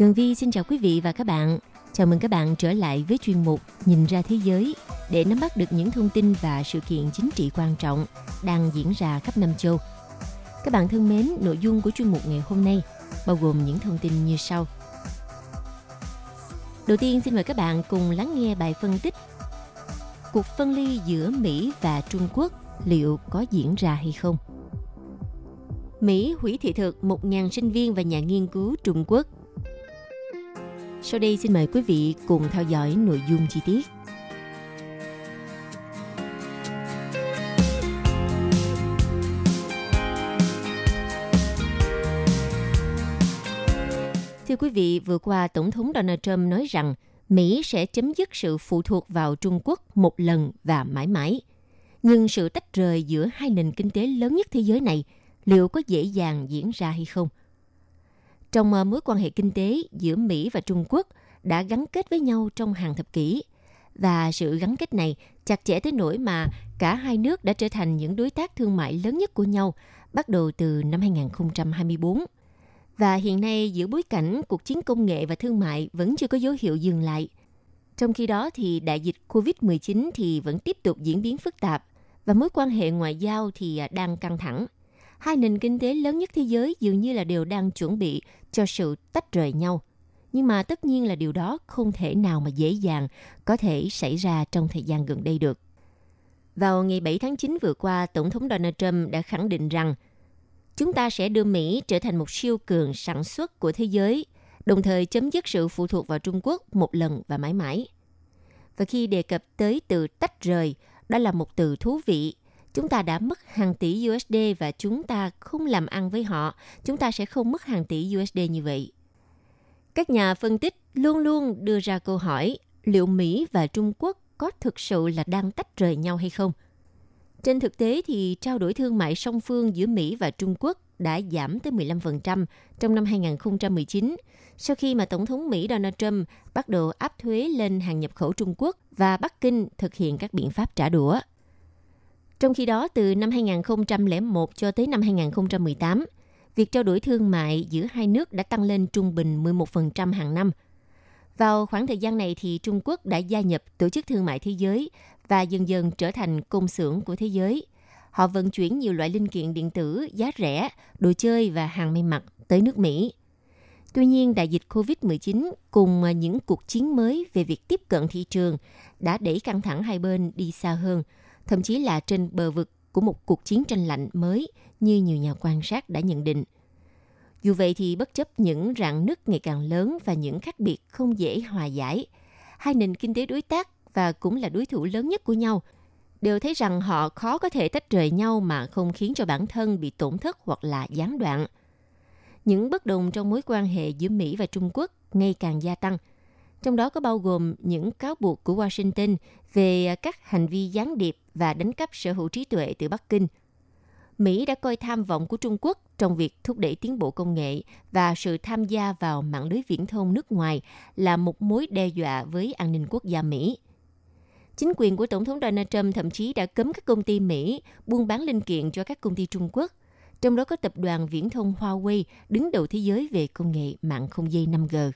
Tường Vi xin chào quý vị và các bạn. Chào mừng các bạn trở lại với chuyên mục Nhìn ra thế giới để nắm bắt được những thông tin và sự kiện chính trị quan trọng đang diễn ra khắp năm châu. Các bạn thân mến, nội dung của chuyên mục ngày hôm nay bao gồm những thông tin như sau. Đầu tiên xin mời các bạn cùng lắng nghe bài phân tích Cuộc phân ly giữa Mỹ và Trung Quốc liệu có diễn ra hay không? Mỹ hủy thị thực 1.000 sinh viên và nhà nghiên cứu Trung Quốc sau đây xin mời quý vị cùng theo dõi nội dung chi tiết. Thưa quý vị, vừa qua Tổng thống Donald Trump nói rằng Mỹ sẽ chấm dứt sự phụ thuộc vào Trung Quốc một lần và mãi mãi. Nhưng sự tách rời giữa hai nền kinh tế lớn nhất thế giới này liệu có dễ dàng diễn ra hay không? Trong ờ, mối quan hệ kinh tế giữa Mỹ và Trung Quốc đã gắn kết với nhau trong hàng thập kỷ. Và sự gắn kết này chặt chẽ tới nỗi mà cả hai nước đã trở thành những đối tác thương mại lớn nhất của nhau bắt đầu từ năm 2024. Và hiện nay giữa bối cảnh cuộc chiến công nghệ và thương mại vẫn chưa có dấu hiệu dừng lại. Trong khi đó thì đại dịch COVID-19 thì vẫn tiếp tục diễn biến phức tạp và mối quan hệ ngoại giao thì ờ, đang căng thẳng – hai nền kinh tế lớn nhất thế giới dường như là đều đang chuẩn bị cho sự tách rời nhau. Nhưng mà tất nhiên là điều đó không thể nào mà dễ dàng có thể xảy ra trong thời gian gần đây được. Vào ngày 7 tháng 9 vừa qua, Tổng thống Donald Trump đã khẳng định rằng chúng ta sẽ đưa Mỹ trở thành một siêu cường sản xuất của thế giới, đồng thời chấm dứt sự phụ thuộc vào Trung Quốc một lần và mãi mãi. Và khi đề cập tới từ tách rời, đó là một từ thú vị chúng ta đã mất hàng tỷ USD và chúng ta không làm ăn với họ, chúng ta sẽ không mất hàng tỷ USD như vậy. Các nhà phân tích luôn luôn đưa ra câu hỏi liệu Mỹ và Trung Quốc có thực sự là đang tách rời nhau hay không? Trên thực tế thì trao đổi thương mại song phương giữa Mỹ và Trung Quốc đã giảm tới 15% trong năm 2019 sau khi mà Tổng thống Mỹ Donald Trump bắt đầu áp thuế lên hàng nhập khẩu Trung Quốc và Bắc Kinh thực hiện các biện pháp trả đũa. Trong khi đó, từ năm 2001 cho tới năm 2018, việc trao đổi thương mại giữa hai nước đã tăng lên trung bình 11% hàng năm. Vào khoảng thời gian này thì Trung Quốc đã gia nhập Tổ chức Thương mại Thế giới và dần dần trở thành công xưởng của thế giới. Họ vận chuyển nhiều loại linh kiện điện tử giá rẻ, đồ chơi và hàng may mặc tới nước Mỹ. Tuy nhiên, đại dịch COVID-19 cùng những cuộc chiến mới về việc tiếp cận thị trường đã đẩy căng thẳng hai bên đi xa hơn – thậm chí là trên bờ vực của một cuộc chiến tranh lạnh mới như nhiều nhà quan sát đã nhận định. Dù vậy thì bất chấp những rạn nứt ngày càng lớn và những khác biệt không dễ hòa giải, hai nền kinh tế đối tác và cũng là đối thủ lớn nhất của nhau đều thấy rằng họ khó có thể tách rời nhau mà không khiến cho bản thân bị tổn thất hoặc là gián đoạn. Những bất đồng trong mối quan hệ giữa Mỹ và Trung Quốc ngày càng gia tăng – trong đó có bao gồm những cáo buộc của Washington về à, các hành vi gián điệp và đánh cắp sở hữu trí tuệ từ Bắc Kinh. Mỹ đã coi tham vọng của Trung Quốc trong việc thúc đẩy tiến bộ công nghệ và sự tham gia vào mạng lưới viễn thông nước ngoài là một mối đe dọa với an ninh quốc gia Mỹ. Chính quyền của Tổng thống Donald Trump thậm chí đã cấm các công ty Mỹ buôn bán linh kiện cho các công ty Trung Quốc, trong đó có tập đoàn viễn thông Huawei đứng đầu thế giới về công nghệ mạng không dây 5G.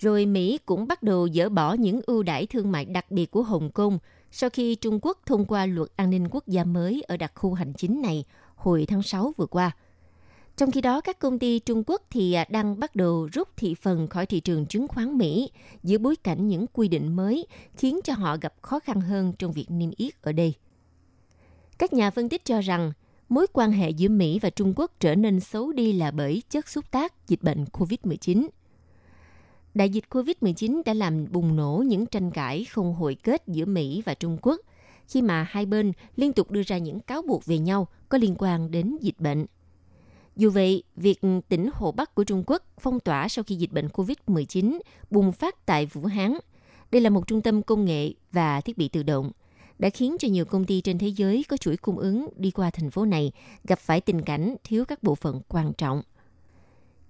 Rồi Mỹ cũng bắt đầu dỡ bỏ những ưu đãi thương mại đặc biệt của Hồng Kông sau khi Trung Quốc thông qua luật an ninh quốc gia mới ở đặc khu hành chính này hồi tháng 6 vừa qua. Trong khi đó, các công ty Trung Quốc thì à, đang bắt đầu rút thị phần khỏi thị trường chứng khoán Mỹ giữa bối cảnh những quy định mới khiến cho họ gặp khó khăn hơn trong việc niêm yết ở đây. Các nhà phân tích cho rằng mối quan hệ giữa Mỹ và Trung Quốc trở nên xấu đi là bởi chất xúc tác dịch bệnh COVID-19 – Đại dịch COVID-19 đã làm bùng nổ những tranh cãi không hồi kết giữa Mỹ và Trung Quốc khi mà hai bên liên tục đưa ra những cáo buộc về nhau có liên quan đến dịch bệnh. Dù vậy, việc tỉnh Hồ Bắc của Trung Quốc phong tỏa sau khi dịch bệnh COVID-19 bùng phát tại Vũ Hán, đây là một trung tâm công nghệ và thiết bị tự động, đã khiến cho nhiều công ty trên thế giới có chuỗi cung ứng đi qua thành phố này gặp phải tình cảnh thiếu các bộ phận quan trọng.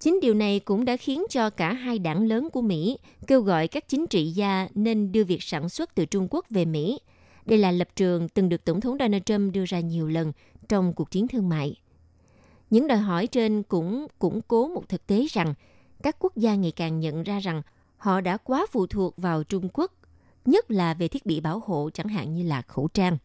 Chính điều này cũng đã khiến cho cả hai đảng lớn của Mỹ kêu gọi các chính trị gia nên đưa việc sản xuất từ Trung Quốc về Mỹ. Đây là lập trường từng được Tổng thống Donald Trump đưa ra nhiều lần trong cuộc chiến thương mại. Những đòi hỏi trên cũng củng cố một thực tế rằng các quốc gia ngày càng nhận ra rằng họ đã quá phụ thuộc vào Trung Quốc, nhất là về thiết bị bảo hộ chẳng hạn như là khẩu trang.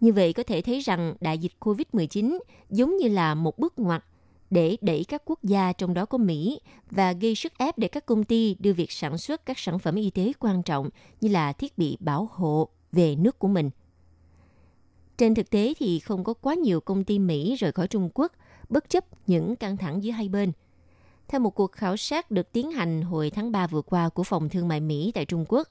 Như vậy có thể thấy rằng đại dịch COVID-19 giống như là một bước ngoặt để đẩy các quốc gia trong đó có Mỹ và gây sức ép để các công ty đưa việc sản xuất các sản phẩm y tế quan trọng như là thiết bị bảo hộ về nước của mình. Trên thực tế thì không có quá nhiều công ty Mỹ rời khỏi Trung Quốc bất chấp những căng thẳng giữa hai bên. Theo một cuộc khảo sát được tiến hành hồi tháng 3 vừa qua của Phòng Thương mại Mỹ tại Trung Quốc,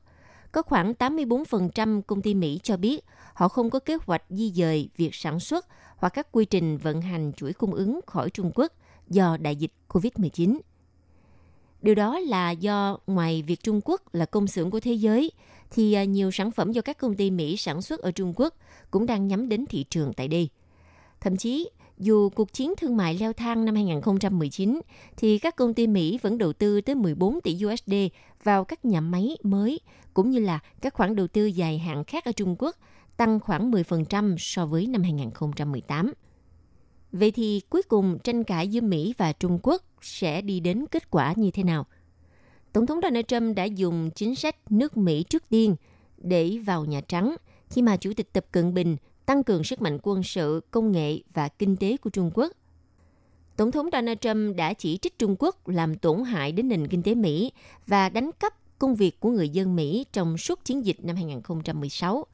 có khoảng 84% công ty Mỹ cho biết họ không có kế hoạch di dời việc sản xuất hoặc các quy trình vận hành chuỗi cung ứng khỏi Trung Quốc do đại dịch COVID-19. Điều đó là do ngoài việc Trung Quốc là công xưởng của thế giới, thì à, nhiều sản phẩm do các công ty Mỹ sản xuất ở Trung Quốc cũng đang nhắm đến thị trường tại đây. Thậm chí, dù cuộc chiến thương mại leo thang năm 2019, thì các công ty Mỹ vẫn đầu tư tới 14 tỷ USD vào các nhà máy mới, cũng như là các khoản đầu tư dài hạn khác ở Trung Quốc, tăng khoảng 10% so với năm 2018. Vậy thì cuối cùng tranh cãi giữa Mỹ và Trung Quốc sẽ đi đến kết quả như thế nào? Tổng thống Donald Trump đã dùng chính sách nước Mỹ trước tiên để vào Nhà Trắng khi mà Chủ tịch Tập Cận Bình tăng cường sức mạnh quân sự, công nghệ và kinh tế của Trung Quốc. Tổng thống Donald Trump đã chỉ trích Trung Quốc làm tổn hại đến nền kinh tế Mỹ và đánh cắp công việc của người dân Mỹ trong suốt chiến dịch năm 2016.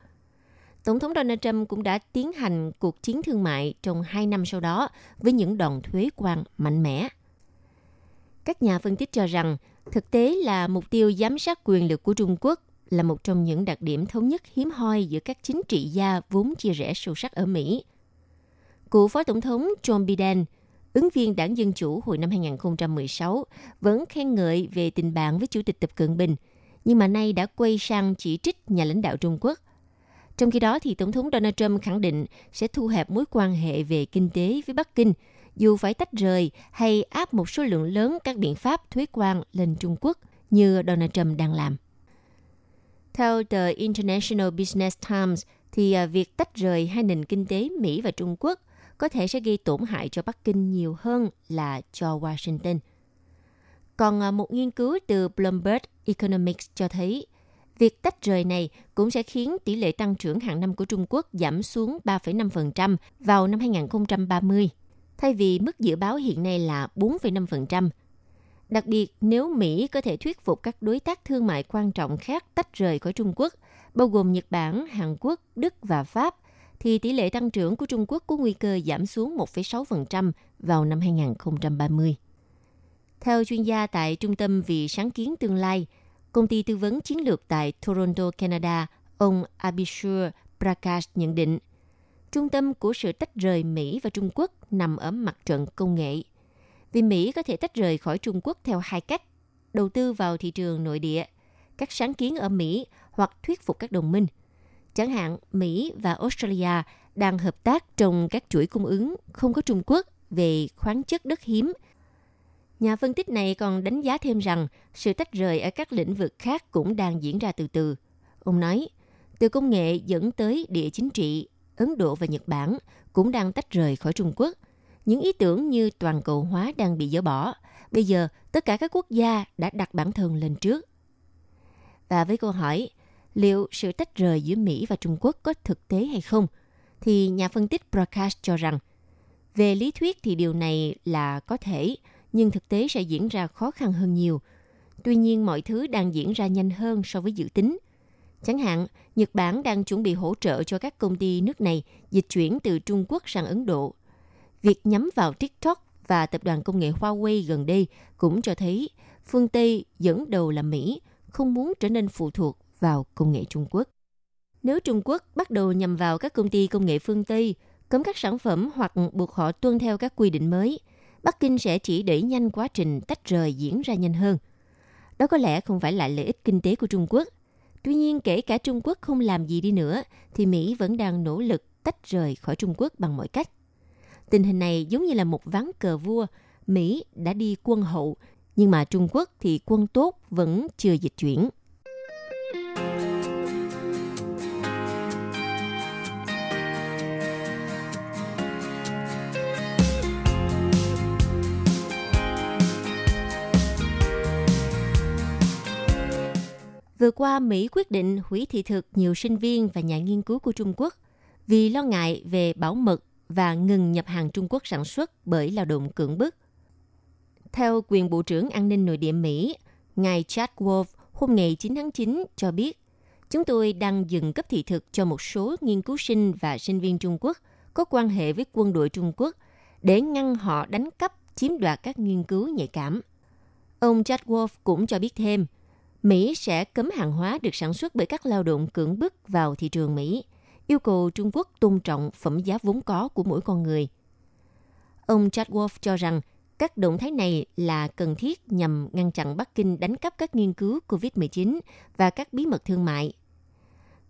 Tổng thống Donald Trump cũng đã tiến hành cuộc chiến thương mại trong hai năm sau đó với những đòn thuế quan mạnh mẽ. Các nhà phân tích cho rằng thực tế là mục tiêu giám sát quyền lực của Trung Quốc là một trong những đặc điểm thống nhất hiếm hoi giữa các chính trị gia vốn chia rẽ sâu sắc ở Mỹ. Cựu Phó Tổng thống John Biden, ứng viên đảng Dân Chủ hồi năm 2016, vẫn khen ngợi về tình bạn với Chủ tịch Tập Cận Bình, nhưng mà nay đã quay sang chỉ trích nhà lãnh đạo Trung Quốc. Trong khi đó, thì Tổng thống Donald Trump khẳng định sẽ thu hẹp mối quan hệ về kinh tế với Bắc Kinh, dù phải tách rời hay áp một số lượng lớn các biện pháp thuế quan lên Trung Quốc như Donald Trump đang làm. Theo The International Business Times, thì à, việc tách rời hai nền kinh tế Mỹ và Trung Quốc có thể sẽ gây tổn hại cho Bắc Kinh nhiều hơn là cho Washington. Còn à, một nghiên cứu từ Bloomberg Economics cho thấy, việc tách rời này cũng sẽ khiến tỷ lệ tăng trưởng hàng năm của Trung Quốc giảm xuống 3,5% vào năm 2030, thay vì mức dự báo hiện nay là 4,5%. Đặc biệt, nếu Mỹ có thể thuyết phục các đối tác thương mại quan trọng khác tách rời khỏi Trung Quốc, bao gồm Nhật Bản, Hàn Quốc, Đức và Pháp, thì tỷ lệ tăng trưởng của Trung Quốc có nguy cơ giảm xuống 1,6% vào năm 2030. Theo chuyên gia tại Trung tâm vì sáng kiến tương lai, công ty tư vấn chiến lược tại Toronto, Canada, ông Abhishek Prakash nhận định, trung tâm của sự tách rời Mỹ và Trung Quốc nằm ở mặt trận công nghệ – vì Mỹ có thể tách rời khỏi Trung Quốc theo hai cách, đầu tư vào thị trường nội địa, các sáng kiến ở Mỹ hoặc thuyết phục các đồng minh. Chẳng hạn, Mỹ và Australia đang hợp tác trong các chuỗi cung ứng không có Trung Quốc về khoáng chất đất hiếm. Nhà phân tích này còn đánh giá thêm rằng sự tách rời ở các lĩnh vực khác cũng đang diễn ra từ từ. Ông nói, từ công nghệ dẫn tới địa chính trị, Ấn Độ và Nhật Bản cũng đang tách rời khỏi Trung Quốc – những ý tưởng như toàn cầu hóa đang bị dỡ bỏ. Bây giờ, tất cả các quốc gia đã đặt bản thân lên trước. Và với câu hỏi, liệu sự tách rời giữa Mỹ và Trung Quốc có thực tế hay không? Thì nhà phân tích Prakash cho rằng, về lý thuyết thì điều này là có thể, nhưng thực tế sẽ diễn ra khó khăn hơn nhiều. Tuy nhiên, mọi thứ đang diễn ra nhanh hơn so với dự tính. Chẳng hạn, Nhật Bản đang chuẩn bị hỗ trợ cho các công ty nước này dịch chuyển từ Trung Quốc sang Ấn Độ Việc nhắm vào TikTok và tập đoàn công nghệ Huawei gần đây cũng cho thấy phương Tây dẫn đầu là Mỹ không muốn trở nên phụ thuộc vào công nghệ Trung Quốc. Nếu Trung Quốc bắt đầu nhằm vào các công ty công nghệ phương Tây, cấm các sản phẩm hoặc buộc họ tuân theo các quy định mới, Bắc Kinh sẽ chỉ đẩy nhanh quá trình tách rời diễn ra nhanh hơn. Đó có lẽ không phải là lợi ích kinh tế của Trung Quốc. Tuy nhiên, kể cả Trung Quốc không làm gì đi nữa, thì Mỹ vẫn đang nỗ lực tách rời khỏi Trung Quốc bằng mọi cách. Tình hình này giống như là một ván cờ vua. Mỹ đã đi quân hậu, nhưng mà Trung Quốc thì quân tốt vẫn chưa dịch chuyển. Vừa qua, Mỹ quyết định hủy thị thực nhiều sinh viên và nhà nghiên cứu của Trung Quốc vì lo ngại về bảo mật và ngừng nhập hàng Trung Quốc sản xuất bởi lao động cưỡng bức. Theo quyền Bộ trưởng An ninh Nội địa Mỹ, ngài Chad Wolf hôm ngày 9 tháng 9 cho biết, chúng tôi đang dừng cấp thị thực cho một số nghiên cứu sinh và sinh viên Trung Quốc có quan hệ với quân đội Trung Quốc để ngăn họ đánh cắp chiếm đoạt các nghiên cứu nhạy cảm. Ông Chad Wolf cũng cho biết thêm, Mỹ sẽ cấm hàng hóa được sản xuất bởi các lao động cưỡng bức vào thị trường Mỹ, yêu cầu Trung Quốc tôn trọng phẩm giá vốn có của mỗi con người. Ông Chad Wolf cho rằng các động thái này là cần thiết nhằm ngăn chặn Bắc Kinh đánh cắp các nghiên cứu COVID-19 và các bí mật thương mại.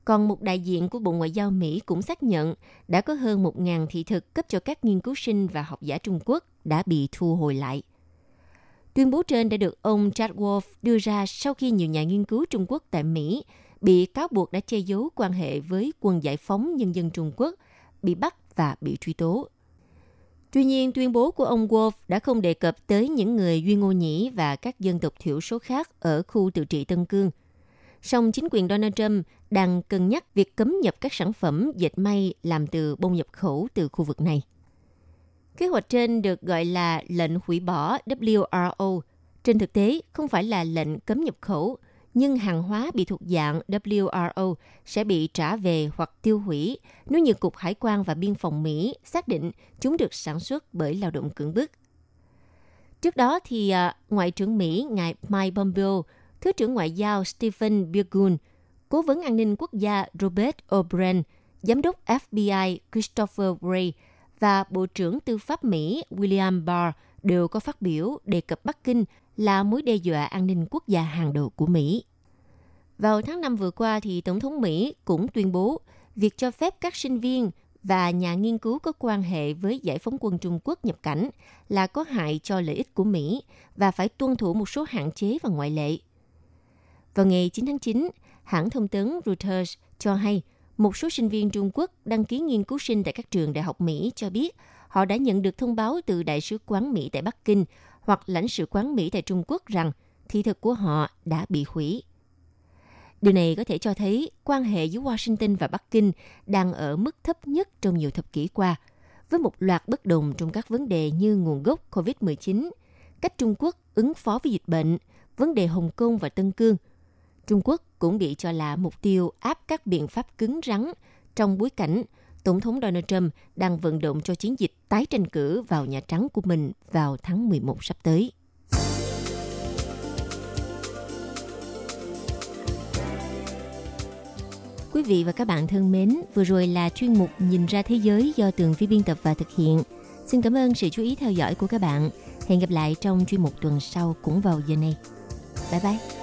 Còn một đại diện của Bộ Ngoại giao Mỹ cũng xác nhận đã có hơn 1.000 thị thực cấp cho các nghiên cứu sinh và học giả Trung Quốc đã bị thu hồi lại. Tuyên bố trên đã được ông Chad Wolf đưa ra sau khi nhiều nhà nghiên cứu Trung Quốc tại Mỹ bị cáo buộc đã che giấu quan hệ với quân giải phóng nhân dân Trung Quốc, bị bắt và bị truy tố. Tuy nhiên, tuyên bố của ông Wolf đã không đề cập tới những người Duy Ngô Nhĩ và các dân tộc thiểu số khác ở khu tự trị Tân Cương. Song chính quyền Donald Trump đang cân nhắc việc cấm nhập các sản phẩm dệt may làm từ bông nhập khẩu từ khu vực này. Kế hoạch trên được gọi là lệnh hủy bỏ WRO. Trên thực tế, không phải là lệnh cấm nhập khẩu, nhưng hàng hóa bị thuộc dạng WRO sẽ bị trả về hoặc tiêu hủy nếu như Cục Hải quan và Biên phòng Mỹ xác định chúng được sản xuất bởi lao động cưỡng bức. Trước đó thì à, Ngoại trưởng Mỹ ngài Mike Pompeo, Thứ trưởng Ngoại giao Stephen Biegun, Cố vấn an ninh quốc gia Robert O'Brien, Giám đốc FBI Christopher Wray và Bộ trưởng Tư pháp Mỹ William Barr đều có phát biểu đề cập Bắc Kinh là mối đe dọa an ninh quốc gia hàng đầu của Mỹ. Vào tháng 5 vừa qua, thì Tổng thống Mỹ cũng tuyên bố việc cho phép các sinh viên và nhà nghiên cứu có quan hệ với giải phóng quân Trung Quốc nhập cảnh là có hại cho lợi ích của Mỹ và phải tuân thủ một số hạn chế và ngoại lệ. Vào ngày 9 tháng 9, hãng thông tấn Reuters cho hay một số sinh viên Trung Quốc đăng ký nghiên cứu sinh tại các trường đại học Mỹ cho biết họ đã nhận được thông báo từ Đại sứ quán Mỹ tại Bắc Kinh hoặc lãnh sự quán Mỹ tại Trung Quốc rằng thị thực của họ đã bị hủy. Điều này có thể cho thấy quan hệ giữa Washington và Bắc Kinh đang ở mức thấp nhất trong nhiều thập kỷ qua, với một loạt bất đồng trong các vấn đề như nguồn gốc COVID-19, cách Trung Quốc ứng phó với dịch bệnh, vấn đề Hồng Kông và Tân Cương. Trung Quốc cũng bị cho là mục tiêu áp các biện pháp cứng rắn trong bối cảnh Tổng thống Donald Trump đang vận động cho chiến dịch tái tranh cử vào Nhà Trắng của mình vào tháng 11 sắp tới. Quý vị và các bạn thân mến, vừa rồi là chuyên mục Nhìn ra thế giới do Tường Vi biên tập và thực hiện. Xin cảm ơn sự chú ý theo dõi của các bạn. Hẹn gặp lại trong chuyên mục tuần sau cũng vào giờ này. Bye bye!